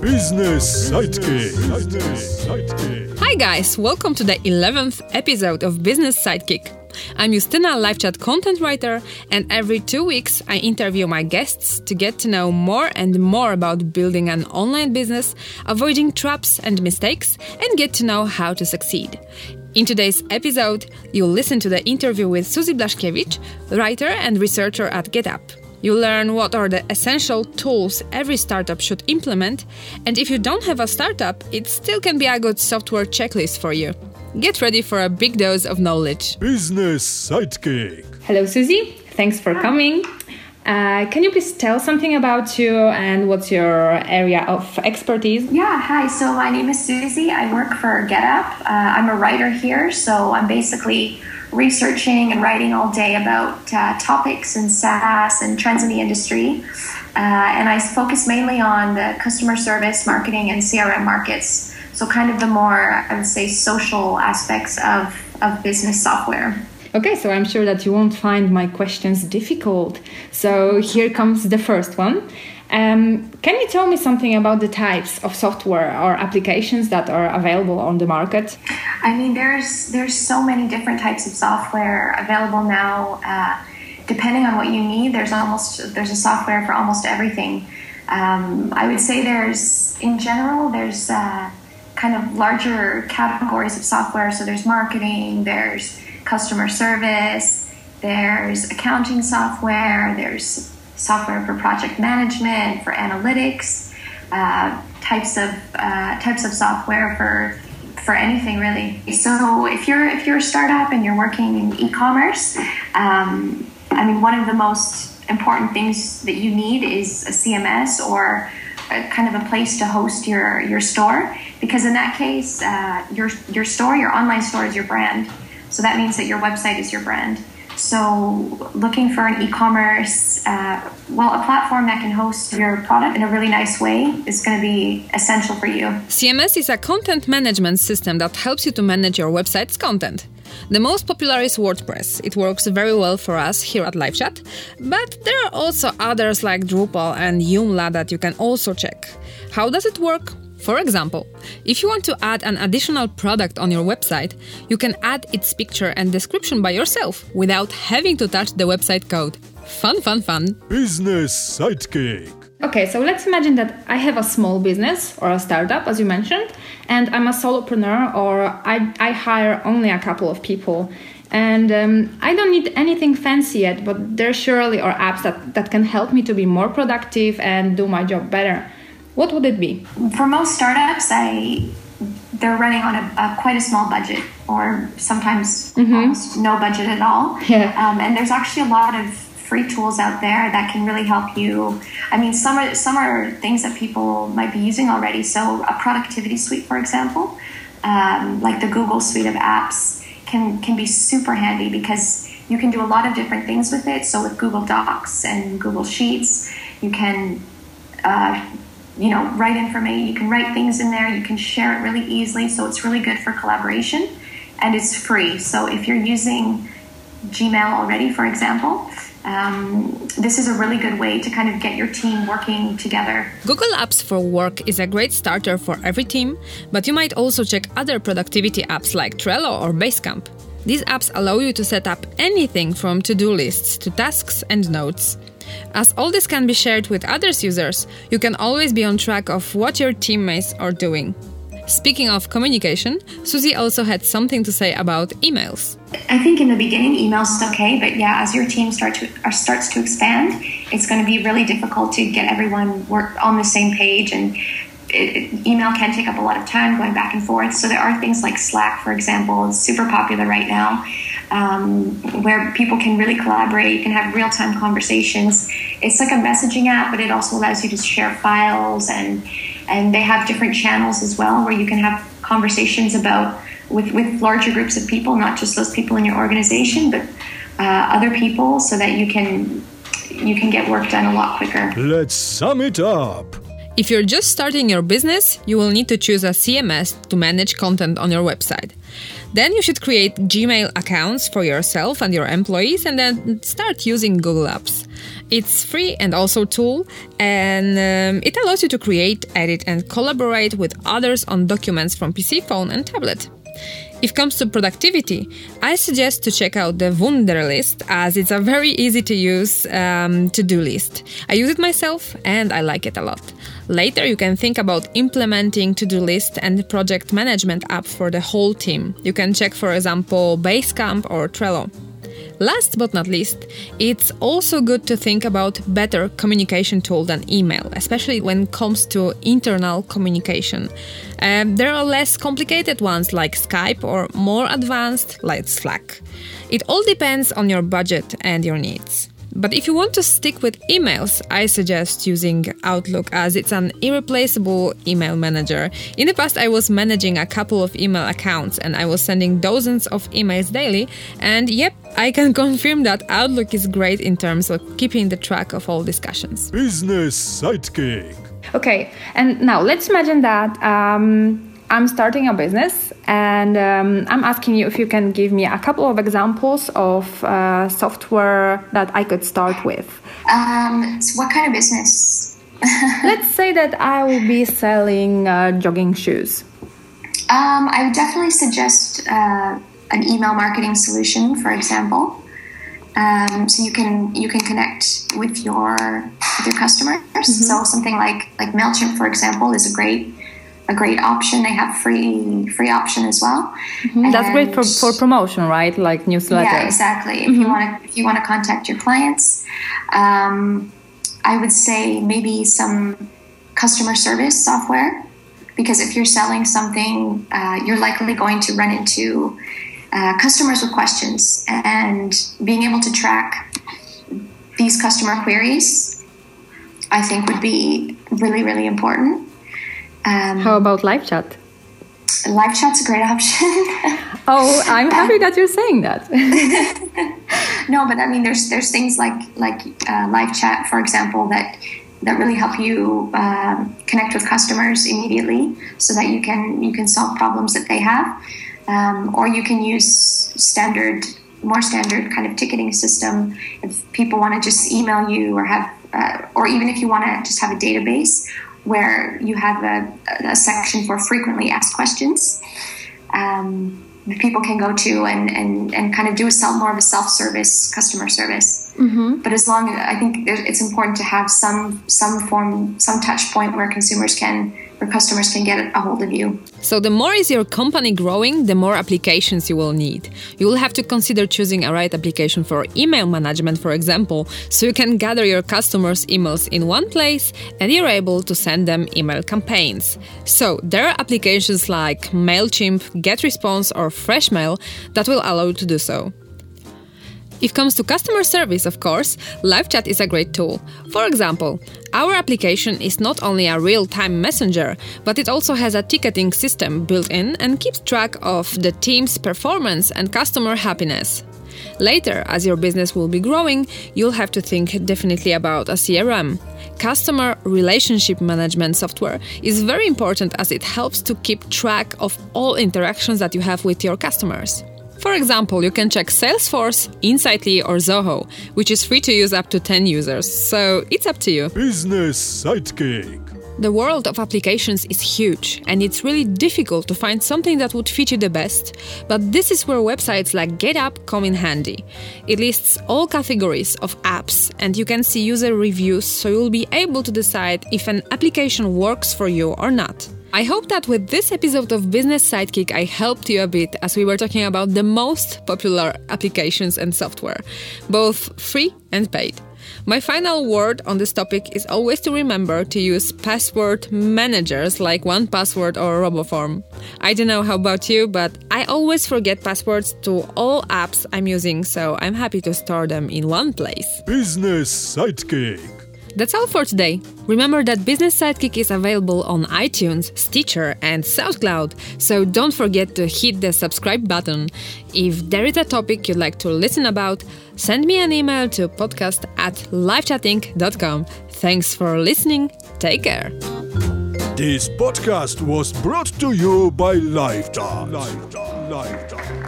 Business Sidekick. Hi, guys, welcome to the 11th episode of Business Sidekick. I'm Justina, LiveChat content writer, and every two weeks I interview my guests to get to know more and more about building an online business, avoiding traps and mistakes, and get to know how to succeed. In today's episode, you'll listen to the interview with Suzy Blaszkiewicz, writer and researcher at GetApp. You learn what are the essential tools every startup should implement, and if you don't have a startup, it still can be a good software checklist for you. Get ready for a big dose of knowledge. Business Sidekick. Hello, Suzy. Thanks for coming. Uh, can you please tell something about you and what's your area of expertise? Yeah, hi. So my name is Suzy. I work for GetApp. Uh, I'm a writer here, so I'm basically researching and writing all day about uh, topics and SaaS and trends in the industry. Uh, and I focus mainly on the customer service, marketing, and CRM markets. So, kind of the more, I would say, social aspects of, of business software. Okay, so I'm sure that you won't find my questions difficult. So, here comes the first one. Um, can you tell me something about the types of software or applications that are available on the market? I mean, there's there's so many different types of software available now. Uh, depending on what you need, there's almost there's a software for almost everything. Um, I would say there's in general there's uh, kind of larger categories of software. So there's marketing, there's customer service, there's accounting software, there's software for project management, for analytics, uh, types of uh, types of software for for anything really. So if you're if you're a startup and you're working in e-commerce, um, I mean one of the most important things that you need is a CMS or a, kind of a place to host your your store because in that case uh, your your store your online store is your brand. So that means that your website is your brand. So, looking for an e commerce, uh, well, a platform that can host your product in a really nice way is going to be essential for you. CMS is a content management system that helps you to manage your website's content. The most popular is WordPress. It works very well for us here at LiveChat, but there are also others like Drupal and Joomla that you can also check. How does it work? For example, if you want to add an additional product on your website, you can add its picture and description by yourself without having to touch the website code. Fun, fun, fun. Business Sidekick. Okay, so let's imagine that I have a small business or a startup, as you mentioned, and I'm a solopreneur or I, I hire only a couple of people. And um, I don't need anything fancy yet, but there surely are apps that, that can help me to be more productive and do my job better. What would it be? For most startups, I they're running on a, a quite a small budget, or sometimes mm-hmm. almost no budget at all. Yeah. Um, and there's actually a lot of free tools out there that can really help you. I mean, some are some are things that people might be using already. So a productivity suite, for example, um, like the Google suite of apps, can can be super handy because you can do a lot of different things with it. So with Google Docs and Google Sheets, you can uh, you know, write information. You can write things in there. You can share it really easily. So it's really good for collaboration, and it's free. So if you're using Gmail already, for example, um, this is a really good way to kind of get your team working together. Google Apps for Work is a great starter for every team, but you might also check other productivity apps like Trello or Basecamp. These apps allow you to set up anything from to do lists to tasks and notes. As all this can be shared with others users, you can always be on track of what your teammates are doing. Speaking of communication, Suzy also had something to say about emails. I think in the beginning, emails is okay, but yeah, as your team start to starts to expand, it's going to be really difficult to get everyone work on the same page, and it, email can take up a lot of time going back and forth. So there are things like Slack, for example, it's super popular right now um, where people can really collaborate. You can have real time conversations. It's like a messaging app, but it also allows you to share files and and they have different channels as well where you can have conversations about with with larger groups of people, not just those people in your organization, but uh, other people, so that you can you can get work done a lot quicker. Let's sum it up. If you're just starting your business, you will need to choose a CMS to manage content on your website. Then you should create Gmail accounts for yourself and your employees and then start using Google Apps. It's free and also tool and um, it allows you to create, edit and collaborate with others on documents from PC, phone and tablet. If it comes to productivity, I suggest to check out the Wunderlist as it's a very easy to use um, to do list. I use it myself and I like it a lot. Later, you can think about implementing to do list and project management app for the whole team. You can check, for example, Basecamp or Trello. Last but not least, it's also good to think about better communication tool than email, especially when it comes to internal communication. Um, there are less complicated ones like Skype or more advanced like Slack. It all depends on your budget and your needs. But if you want to stick with emails, I suggest using Outlook as it's an irreplaceable email manager. In the past, I was managing a couple of email accounts and I was sending dozens of emails daily. And yep, I can confirm that Outlook is great in terms of keeping the track of all discussions. Business Sidekick. Okay, and now let's imagine that um, I'm starting a business and um, I'm asking you if you can give me a couple of examples of uh, software that I could start with. Um, so what kind of business? Let's say that I will be selling uh, jogging shoes. Um, I would definitely suggest uh, an email marketing solution, for example. Um, so you can you can connect with your with your customers. Mm-hmm. So something like like Mailchimp, for example, is a great a great option. They have free free option as well. Mm-hmm. That's great for, for promotion, right? Like newsletter. Yeah, exactly. Mm-hmm. If you want to if you want to contact your clients, um, I would say maybe some customer service software because if you're selling something, uh, you're likely going to run into uh, customers with questions and being able to track these customer queries. I think would be really really important. Um, How about live chat? Live chat's a great option. oh, I'm happy that you're saying that. no, but I mean, there's there's things like like uh, live chat, for example, that that really help you uh, connect with customers immediately, so that you can you can solve problems that they have, um, or you can use standard more standard kind of ticketing system if people want to just email you or have uh, or even if you want to just have a database where you have a, a section for frequently asked questions. Um, people can go to and, and, and kind of do a self, more of a self-service customer service. Mm-hmm. But as long as I think it's important to have some some form some touch point where consumers can where customers can get a hold of you. So, the more is your company growing, the more applications you will need. You will have to consider choosing a right application for email management, for example, so you can gather your customers' emails in one place and you're able to send them email campaigns. So, there are applications like MailChimp, GetResponse, or Freshmail that will allow you to do so. If comes to customer service, of course, live chat is a great tool. For example, our application is not only a real time messenger, but it also has a ticketing system built in and keeps track of the team's performance and customer happiness. Later, as your business will be growing, you'll have to think definitely about a CRM. Customer relationship management software is very important as it helps to keep track of all interactions that you have with your customers. For example, you can check Salesforce, Insightly, or Zoho, which is free to use up to 10 users, so it's up to you. Business Sidekick. The world of applications is huge, and it's really difficult to find something that would fit you the best. But this is where websites like GetApp come in handy. It lists all categories of apps, and you can see user reviews, so you'll be able to decide if an application works for you or not. I hope that with this episode of Business Sidekick, I helped you a bit as we were talking about the most popular applications and software, both free and paid. My final word on this topic is always to remember to use password managers like 1Password or Roboform. I don't know how about you, but I always forget passwords to all apps I'm using, so I'm happy to store them in one place. Business Sidekick. That's all for today. Remember that Business Sidekick is available on iTunes, Stitcher, and SoundCloud, so don't forget to hit the subscribe button. If there is a topic you'd like to listen about, send me an email to podcast at livechatinc.com. Thanks for listening. Take care. This podcast was brought to you by LiveChat. LiveChat. LiveChat.